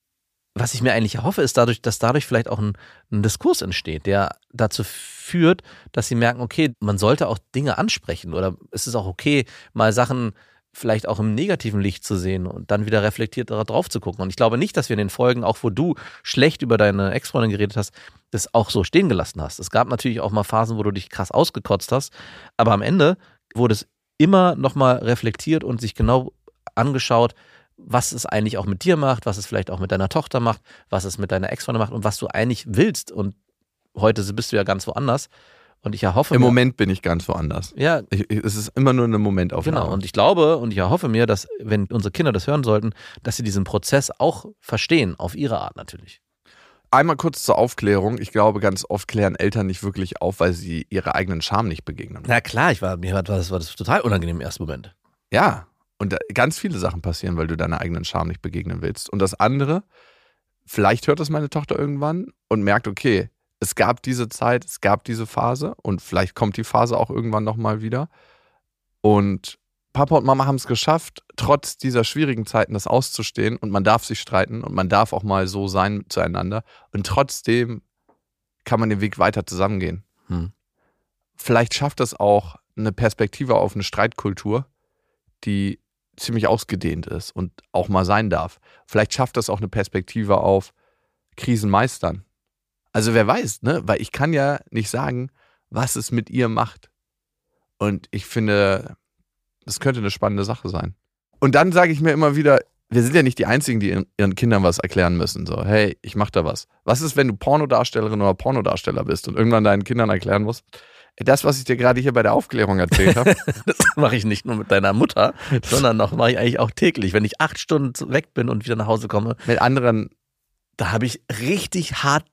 was ich mir eigentlich erhoffe, ist dadurch, dass dadurch vielleicht auch ein, ein Diskurs entsteht, der dazu führt, dass sie merken, okay, man sollte auch Dinge ansprechen oder es ist auch okay, mal Sachen vielleicht auch im negativen Licht zu sehen und dann wieder reflektiert darauf zu gucken. Und ich glaube nicht, dass wir in den Folgen, auch wo du schlecht über deine Ex-Freundin geredet hast, das auch so stehen gelassen hast. Es gab natürlich auch mal Phasen, wo du dich krass ausgekotzt hast, aber am Ende wurde es immer nochmal reflektiert und sich genau angeschaut, was es eigentlich auch mit dir macht, was es vielleicht auch mit deiner Tochter macht, was es mit deiner Ex-Freundin macht und was du eigentlich willst. Und heute bist du ja ganz woanders. Und ich erhoffe Im mir, Moment bin ich ganz woanders. ja, Ich, ich, es ist immer nur eine Momentaufnahme. genau. Und ich glaube und ich erhoffe mir, dass, wenn unsere Kinder das hören sollten, dass sie diesen Prozess auch verstehen, auf ihre Art natürlich. Einmal kurz zur Aufklärung. Ich glaube, ganz oft klären Eltern nicht wirklich auf, weil sie ihrer eigenen Scham nicht begegnen. Na klar, ich war, mir war das, war das total unangenehm im ersten Moment. Ja, und da, ganz viele Sachen passieren, weil du deiner eigenen Scham nicht begegnen willst. Und das andere, vielleicht hört das meine Tochter irgendwann und merkt, okay, es gab diese Zeit, es gab diese Phase und vielleicht kommt die Phase auch irgendwann nochmal wieder. Und Papa und Mama haben es geschafft, trotz dieser schwierigen Zeiten das auszustehen und man darf sich streiten und man darf auch mal so sein zueinander und trotzdem kann man den Weg weiter zusammengehen. Hm. Vielleicht schafft das auch eine Perspektive auf eine Streitkultur, die ziemlich ausgedehnt ist und auch mal sein darf. Vielleicht schafft das auch eine Perspektive auf Krisen meistern. Also wer weiß, ne? Weil ich kann ja nicht sagen, was es mit ihr macht. Und ich finde, das könnte eine spannende Sache sein. Und dann sage ich mir immer wieder, wir sind ja nicht die Einzigen, die ihren- Kindern was erklären müssen. So, hey, ich mach da was. Was ist, wenn du Pornodarstellerin oder Pornodarsteller bist und irgendwann deinen Kindern erklären musst, das, was ich dir gerade hier bei der Aufklärung erzählt habe, Das mache ich nicht nur mit deiner Mutter, sondern noch mache ich eigentlich auch täglich. Wenn ich acht Stunden weg bin und wieder nach Hause komme, mit anderen, da habe ich richtig hart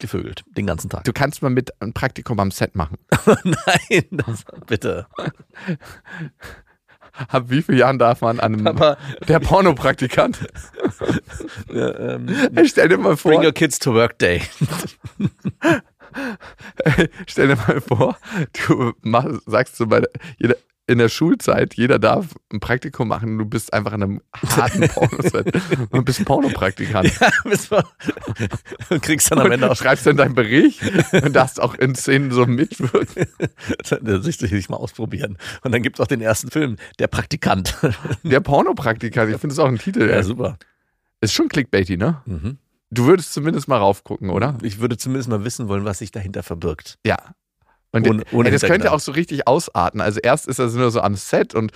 gevögelt, den ganzen Tag. du kannst mal mit ein Praktikum am Set machen. Nein, das, bitte. Ab wie vielen Jahren darf man an einem, der Pornopraktikant? äh, ähm, stell dir mal Bring vor, your kids to work day. stell dir mal vor, du mach, sagst so bei der, jeder, in der Schulzeit, jeder darf ein Praktikum machen, du bist einfach in einem harten Pornoset und bist Pornopraktikant. Bis wir- und kriegst dann am Ende auch schreibst dann deinen Bericht und darfst auch in Szenen so mitwirken. sich, sich mal ausprobieren. Und dann gibt es auch den ersten Film, Der Praktikant. Der Pornopraktikant, ich finde das auch ein Titel. Ja, ey. super. Ist schon clickbaity, ne? Mhm. Du würdest zumindest mal raufgucken, oder? Ich würde zumindest mal wissen wollen, was sich dahinter verbirgt. Ja. Und Ohne- ohne ey, das könnte auch so richtig ausarten. Also erst ist das nur so am Set und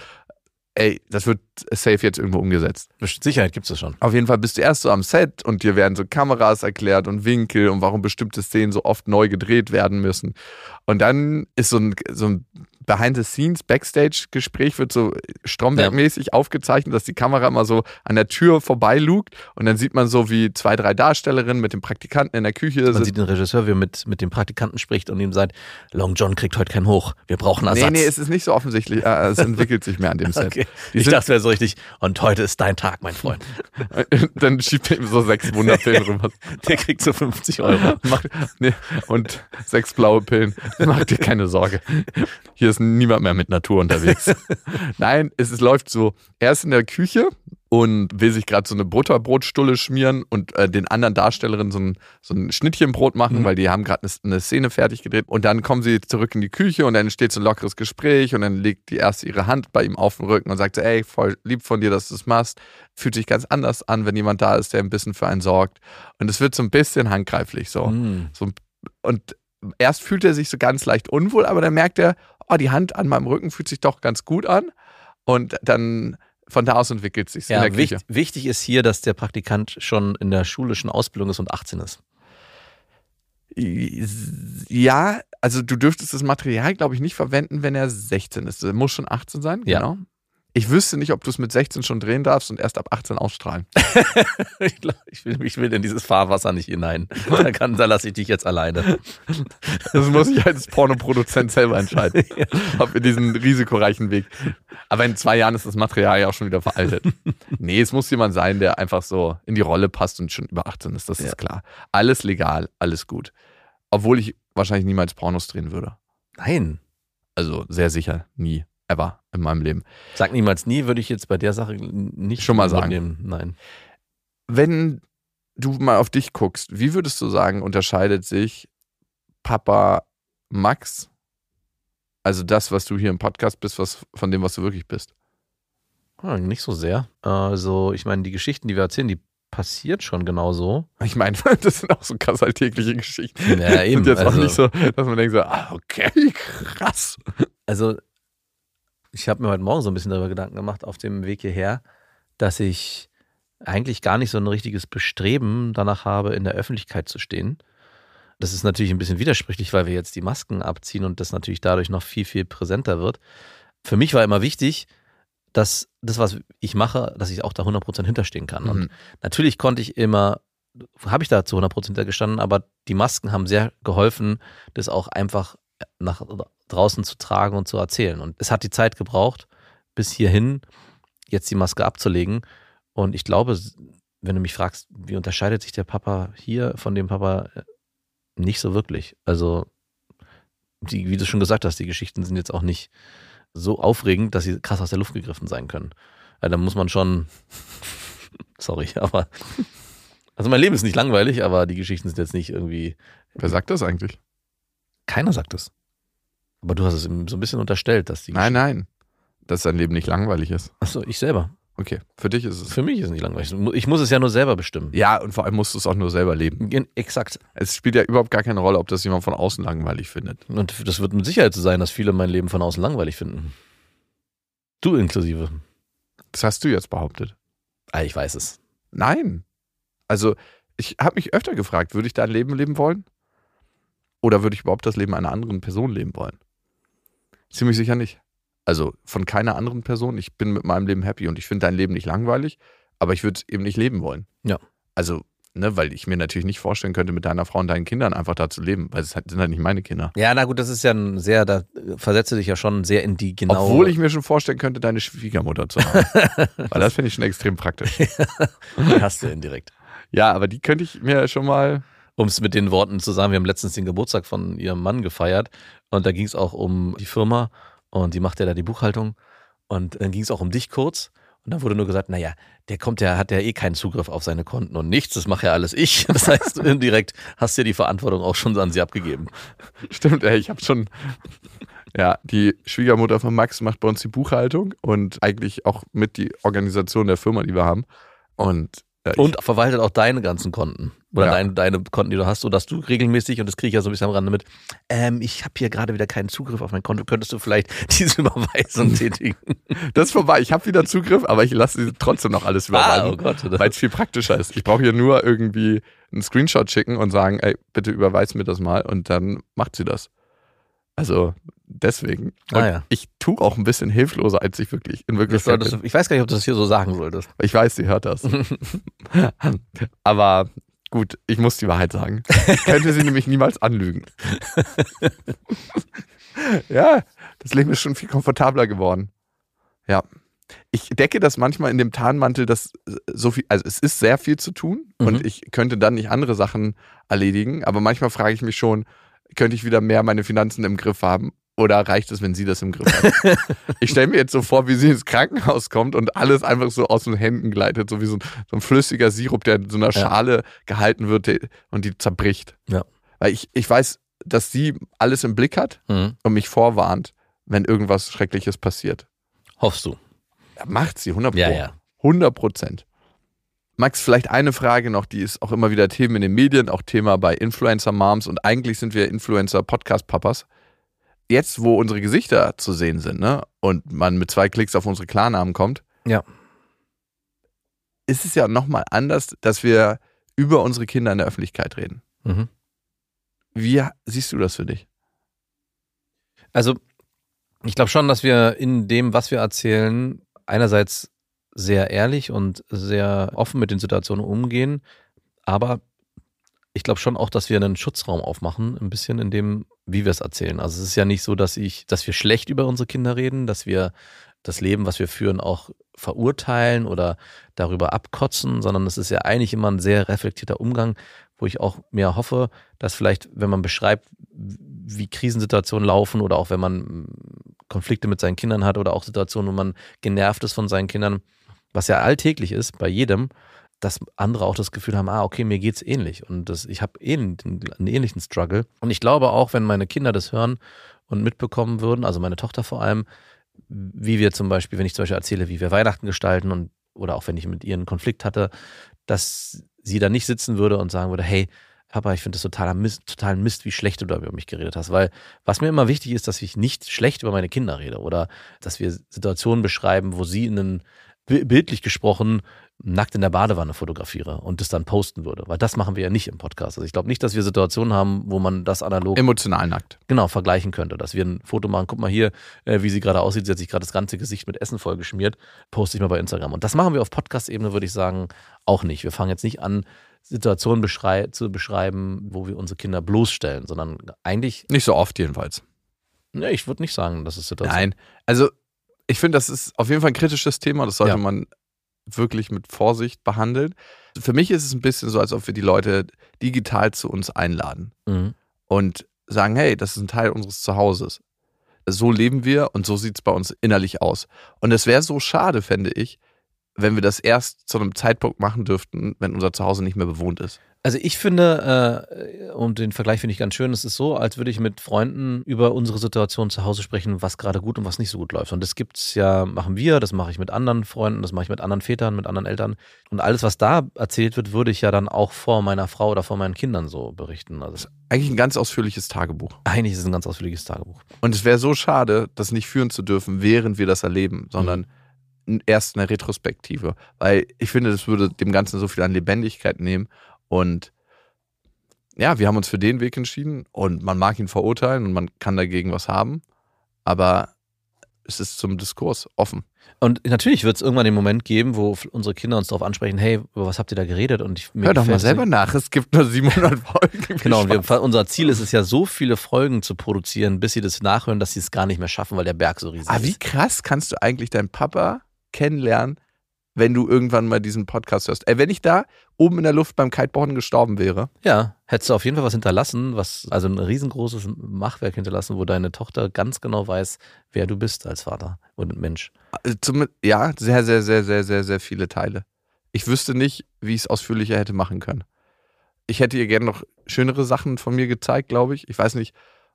ey, das wird safe jetzt irgendwo umgesetzt. Mit Sicherheit gibt es das schon. Auf jeden Fall bist du erst so am Set und dir werden so Kameras erklärt und Winkel und warum bestimmte Szenen so oft neu gedreht werden müssen. Und dann ist so ein, so ein Behind-the-Scenes, Backstage-Gespräch wird so Stromberg-mäßig aufgezeichnet, dass die Kamera immer so an der Tür vorbeilugt und dann sieht man so, wie zwei, drei Darstellerinnen mit dem Praktikanten in der Küche Man sitzen. sieht den Regisseur, wie er mit, mit dem Praktikanten spricht und ihm sagt, Long John kriegt heute keinen Hoch. Wir brauchen Ersatz. Nee, nee, es ist nicht so offensichtlich. Äh, Es entwickelt sich mehr an dem Set. okay. Die Ich sind- dachte, es wäre so richtig. Und heute ist dein Tag, mein Freund. Dann schiebt er ihm so sechs Wunderpillen rüber. Der kriegt so 50 Euro. Mach, nee, und sechs blaue Pillen. Mach dir keine Sorge. Hier ist niemand mehr mit Natur unterwegs. Nein, es, es läuft so. Er ist in der Küche und will sich gerade so eine Butterbrotstulle schmieren und äh, den anderen Darstellerinnen so ein, so ein Schnittchenbrot machen, Mhm. weil die haben gerade eine, eine Szene fertig gedreht. Und dann kommen sie zurück in die Küche und dann entsteht so ein lockeres Gespräch und dann legt die erste ihre Hand bei ihm auf den Rücken und sagt so, ey, voll lieb von dir, dass du das machst. Fühlt sich ganz anders an, wenn jemand da ist, der ein bisschen für einen sorgt. Und es wird so ein bisschen handgreiflich so. Mm. So, und erst fühlt er sich so ganz leicht unwohl, aber dann merkt er, oh, die Hand an meinem Rücken fühlt sich doch ganz gut an. Und dann von da aus entwickelt sich in Ja, der Küche. wichtig, wichtig ist hier, dass der Praktikant schon in der schulischen Ausbildung ist und 18 ist. Ja, also du dürftest das Material, glaube ich, nicht verwenden, wenn er 16 ist. Er muss schon 18 sein, Ja. genau. Ich wüsste nicht, ob du es mit 16 schon drehen darfst und erst ab 18 ausstrahlen. ich, glaub, ich, will, ich will in dieses Fahrwasser nicht hinein. Da, kann- da lasse ich dich jetzt alleine. Das muss ich als Pornoproduzent selber entscheiden, ob wir diesen risikoreichen Weg. Aber in zwei Jahren ist das Material ja auch schon wieder veraltet. Nee, es muss jemand sein, der einfach so in die Rolle passt und schon über 18 ist, das Ja. ist klar. Alles legal, alles gut. Obwohl ich wahrscheinlich niemals Pornos drehen würde. Nein. Also sehr sicher nie, ever in meinem Leben. Sag niemals nie, würde ich jetzt bei der Sache nicht Schon mal sagen. Nehmen. Nein. Wenn du mal auf dich guckst, wie würdest du sagen, unterscheidet sich Papa Max, also das, was du hier im Podcast bist, was, von dem, was du wirklich bist? Ah, nicht so sehr. Also, ich meine, die Geschichten, die wir erzählen, die passiert schon genauso. Ich meine, das sind auch so krass alltägliche Geschichten. Ja, eben. Sind jetzt auch also, nicht so, dass man denkt so, ah, okay, krass. also, ich habe mir heute Morgen so ein bisschen darüber Gedanken gemacht, auf dem Weg hierher, dass ich eigentlich gar nicht so ein richtiges Bestreben danach habe, in der Öffentlichkeit zu stehen. Das ist natürlich ein bisschen widersprüchlich, weil wir jetzt die Masken abziehen und das natürlich dadurch noch viel, viel präsenter wird. Für mich war immer wichtig, dass das, was ich mache, dass ich auch da 100% hinterstehen kann. Und Mhm. natürlich konnte ich immer, habe ich da zu 100% hintergestanden, aber die Masken haben sehr geholfen, das auch einfach nach draußen zu tragen und zu erzählen. Und es hat die Zeit gebraucht, bis hierhin jetzt die Maske abzulegen. Und ich glaube, wenn du mich fragst, wie unterscheidet sich der Papa hier von dem Papa, äh, nicht so wirklich. Also, die, wie du schon gesagt hast, die Geschichten sind jetzt auch nicht so aufregend, dass sie krass aus der Luft gegriffen sein können. Ja, da muss man schon, sorry, aber, also mein Leben ist nicht langweilig, aber die Geschichten sind jetzt nicht irgendwie, Wer sagt das eigentlich? keiner sagt es. Aber du hast es ihm so ein bisschen unterstellt, dass die Nein, nein. Dass dein Leben nicht langweilig ist. Achso, ich selber. Okay, für dich ist es. Für mich ist es nicht langweilig. Ich muss es ja nur selber bestimmen. Ja, und vor allem musst du es auch nur selber leben. Exakt. Es spielt ja überhaupt gar keine Rolle, ob das jemand von außen langweilig findet. Und das wird mit Sicherheit so sein, dass viele mein Leben von außen langweilig finden. Du inklusive. Das hast du jetzt behauptet. Ah, ich weiß es. Nein. Also, ich habe mich öfter gefragt, würde ich dein Leben leben wollen? Oder würde ich überhaupt das Leben einer anderen Person leben wollen? Ziemlich sicher nicht. Also von keiner anderen Person. Ich bin mit meinem Leben happy und ich finde dein Leben nicht langweilig, aber ich würde es eben nicht leben wollen. Ja. Also, ne, weil ich mir natürlich nicht vorstellen könnte, mit deiner Frau und deinen Kindern einfach da zu leben, weil es halt- sind halt nicht meine Kinder. Ja, na gut, das ist ja ein sehr, da versetze dich ja schon sehr in die genaue. Obwohl ich mir schon vorstellen könnte, deine Schwiegermutter zu haben. weil das finde ich schon extrem praktisch. Die hast du indirekt. Ja, aber die könnte ich mir schon mal. Um es mit den Worten zu sagen, wir haben letztens den Geburtstag von ihrem Mann gefeiert und da ging es auch um die Firma und die macht ja da die Buchhaltung und dann ging es auch um dich kurz und dann wurde nur gesagt, naja, der kommt ja, hat ja eh keinen Zugriff auf seine Konten und nichts, das mache ja alles ich. Das heißt, indirekt hast du ja die Verantwortung auch schon an sie abgegeben. Stimmt, ey, ich habe schon. Ja, die Schwiegermutter von Max macht bei uns die Buchhaltung und eigentlich auch mit die Organisation der Firma, die wir haben. Und, äh, Und verwaltet auch deine ganzen Konten. Oder Ja. deine, deine Konten, die du hast, sodass du regelmäßig, und das kriege ich ja so ein bisschen am Rande mit, ähm, ich habe hier gerade wieder keinen Zugriff auf mein Konto, könntest du vielleicht diese Überweisung tätigen? das ist vorbei. Ich habe wieder Zugriff, aber ich lasse sie trotzdem noch alles Ah, oh überweisen, Gott. weil es viel praktischer ist. Ich brauche hier nur irgendwie einen Screenshot schicken und sagen, ey, bitte überweis mir das mal und dann macht sie das. Also deswegen. Ah, ja. ich tue auch ein bisschen hilfloser, als ich wirklich in Wirklichkeit bin. ich weiß gar nicht, ob du das hier so sagen solltest. Ich weiß, sie hört das. Aber gut, ich muss die Wahrheit sagen. Ich könnte sie nämlich niemals anlügen. ja, das Leben ist schon viel komfortabler geworden. Ja. Ich decke das manchmal in dem Tarnmantel, dass so viel, also es ist sehr viel zu tun Mhm. und ich könnte dann nicht andere Sachen erledigen, aber manchmal frage ich mich schon, könnte ich wieder mehr meine Finanzen im Griff haben oder reicht es, wenn sie das im Griff hat? ich stelle mir jetzt so vor, wie sie ins Krankenhaus kommt und alles einfach so aus den Händen gleitet, so wie so ein, so ein flüssiger Sirup, der in so einer Ja. Schale gehalten wird und die zerbricht. Ja. Weil ich, ich weiß, dass sie alles im Blick hat Mhm. und mich vorwarnt, wenn irgendwas Schreckliches passiert. Hoffst du? Ja, macht sie, 100 Pro. Ja, ja. 100 Prozent. Max, vielleicht eine Frage noch, die ist auch immer wieder Thema in den Medien, auch Thema bei Influencer-Moms und eigentlich sind wir Influencer-Podcast-Papas. Jetzt, wo unsere Gesichter zu sehen sind, ne, und man mit zwei Klicks auf unsere Klarnamen kommt, Ja. ist es ja nochmal anders, dass wir über unsere Kinder in der Öffentlichkeit reden. Mhm. Wie siehst du das für dich? Also, ich glaube schon, dass wir in dem, was wir erzählen, einerseits sehr ehrlich und sehr offen mit den Situationen umgehen, aber ich glaube schon auch, dass wir einen Schutzraum aufmachen, ein bisschen in dem, wie wir es erzählen. Also es ist ja nicht so, dass ich, dass wir schlecht über unsere Kinder reden, dass wir das Leben, was wir führen, auch verurteilen oder darüber abkotzen, sondern es ist ja eigentlich immer ein sehr reflektierter Umgang, wo ich auch mehr hoffe, dass vielleicht, wenn man beschreibt, wie Krisensituationen laufen oder auch wenn man Konflikte mit seinen Kindern hat oder auch Situationen, wo man genervt ist von seinen Kindern, was ja alltäglich ist bei jedem, dass andere auch das Gefühl haben, ah, okay, mir geht's ähnlich und das, ich habe ähn, einen ähnlichen Struggle. Und ich glaube auch, wenn meine Kinder das hören und mitbekommen würden, also meine Tochter vor allem, wie wir zum Beispiel, wenn ich zum Beispiel erzähle, wie wir Weihnachten gestalten und oder auch wenn ich mit ihr einen Konflikt hatte, dass sie da nicht sitzen würde und sagen würde, hey, Papa, ich finde das totaler Mist, total Mist, wie schlecht du da über mich geredet hast. Weil was mir immer wichtig ist, dass ich nicht schlecht über meine Kinder rede oder dass wir Situationen beschreiben, wo sie einen bi- bildlich gesprochen nackt in der Badewanne fotografiere und das dann posten würde. Weil das machen wir ja nicht im Podcast. Also ich glaube nicht, dass wir Situationen haben, wo man das analog Emotional nackt. genau vergleichen könnte, dass wir ein Foto machen, guck mal hier, äh, wie sie gerade aussieht, sie hat sich gerade das ganze Gesicht mit Essen vollgeschmiert, poste ich mal bei Instagram. Und das machen wir auf Podcast-Ebene, würde ich sagen, auch nicht. Wir fangen jetzt nicht an, Situationen beschrei zu beschreiben, wo wir unsere Kinder bloßstellen, sondern eigentlich, Nicht so oft jedenfalls. ne, ich würde nicht sagen, dass es Situationen Nein. Also, ich finde, das ist auf jeden Fall ein kritisches Thema. Das sollte Ja. man wirklich mit Vorsicht behandeln. Für mich ist es ein bisschen so, als ob wir die Leute digital zu uns einladen Mhm. und sagen, hey, das ist ein Teil unseres Zuhauses. So leben wir und so sieht es bei uns innerlich aus. Und es wäre so schade, fände ich, wenn wir das erst zu einem Zeitpunkt machen dürften, wenn unser Zuhause nicht mehr bewohnt ist. Also ich finde, äh, und den Vergleich finde ich ganz schön, es ist so, als würde ich mit Freunden über unsere Situation zu Hause sprechen, was gerade gut und was nicht so gut läuft. Und das gibt's ja, machen wir, das mache ich mit anderen Freunden, das mache ich mit anderen Vätern, mit anderen Eltern. Und alles, was da erzählt wird, würde ich ja dann auch vor meiner Frau oder vor meinen Kindern so berichten. Also Eigentlich ein ganz ausführliches Tagebuch. eigentlich ist es ein ganz ausführliches Tagebuch. Und es wäre so schade, das nicht führen zu dürfen, während wir das erleben, sondern erst eine Retrospektive. Weil ich finde, das würde dem Ganzen so viel an Lebendigkeit nehmen. Und ja, wir haben uns für den Weg entschieden und man mag ihn verurteilen und man kann dagegen was haben. Aber es ist zum Diskurs offen. Und natürlich wird es irgendwann den Moment geben, wo unsere Kinder uns darauf ansprechen, hey, über was habt ihr da geredet? Und ich, Hör doch mal selber nach. Es gibt nur 700 Folgen. Genau, und wir, unser Ziel ist es ja, so viele Folgen zu produzieren, bis sie das nachhören, dass sie es gar nicht mehr schaffen, weil der Berg so riesig Ah, wie ist. krass kannst du eigentlich deinen Papa kennenlernen, wenn du irgendwann mal diesen Podcast hörst? Ey, wenn ich da oben in der Luft beim Kiteboarden gestorben wäre, Ja, hättest du auf jeden Fall was hinterlassen, was, also ein riesengroßes Machwerk hinterlassen, wo deine Tochter ganz genau weiß, wer du bist als Vater und Mensch. äh, zum, ja, sehr, sehr, sehr, sehr, sehr, sehr viele Teile. Ich wüsste nicht, wie ich es ausführlicher hätte machen können. Ich hätte ihr gerne noch schönere Sachen von mir gezeigt, glaube ich. Ich weiß nicht,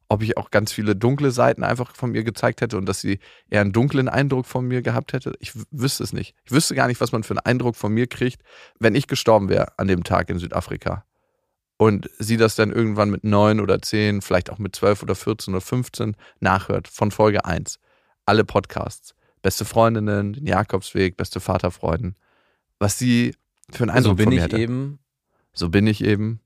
ob ich auch ganz viele dunkle Seiten einfach von mir gezeigt hätte und dass sie eher einen dunklen Eindruck von mir gehabt hätte. Ich wüsste es nicht. Ich wüsste gar nicht, was man für einen Eindruck von mir kriegt, wenn ich gestorben wäre an dem Tag in Südafrika. Und sie das dann irgendwann mit neun oder zehn, vielleicht auch mit zwölf oder 14 oder 15 nachhört von Folge 1. Alle Podcasts. Beste Freundinnen, den Jakobsweg, beste Vaterfreuden. Was sie für einen Eindruck so bin von mir ich hätte. eben. So bin ich eben.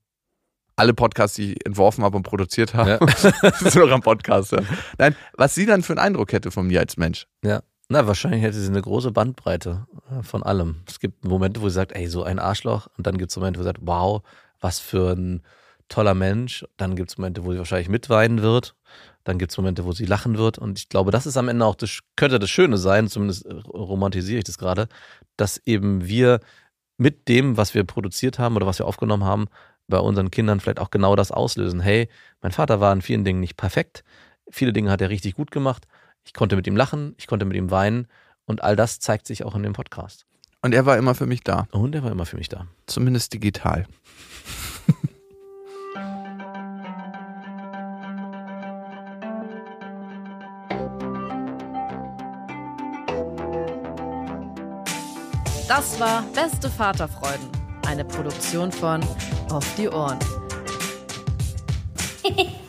Alle Podcasts, die ich entworfen habe und produziert habe, Ja. sind noch am Podcast. hören. Nein, was sie dann für einen Eindruck hätte von mir als Mensch. Ja. Na, wahrscheinlich hätte sie eine große Bandbreite äh, von allem. Es gibt Momente, wo sie sagt, ey, so ein Arschloch. Und dann gibt es Momente, wo sie sagt, wow, was für ein toller Mensch. Dann gibt es Momente, wo sie wahrscheinlich mitweinen wird. Dann gibt es Momente, wo sie lachen wird. Und ich glaube, das ist am Ende auch, das könnte das Schöne sein, zumindest äh, romantisiere ich das gerade, dass eben wir mit dem, was wir produziert haben oder was wir aufgenommen haben, bei unseren Kindern vielleicht auch genau das auslösen. Hey, mein Vater war in vielen Dingen nicht perfekt. Viele Dinge hat er richtig gut gemacht. Ich konnte mit ihm lachen, ich konnte mit ihm weinen. Und all das zeigt sich auch in dem Podcast. Und er war immer für mich da, Und er war immer für mich da. zumindest digital. Das war Beste Vaterfreuden. Eine Produktion von Auf die Ohren.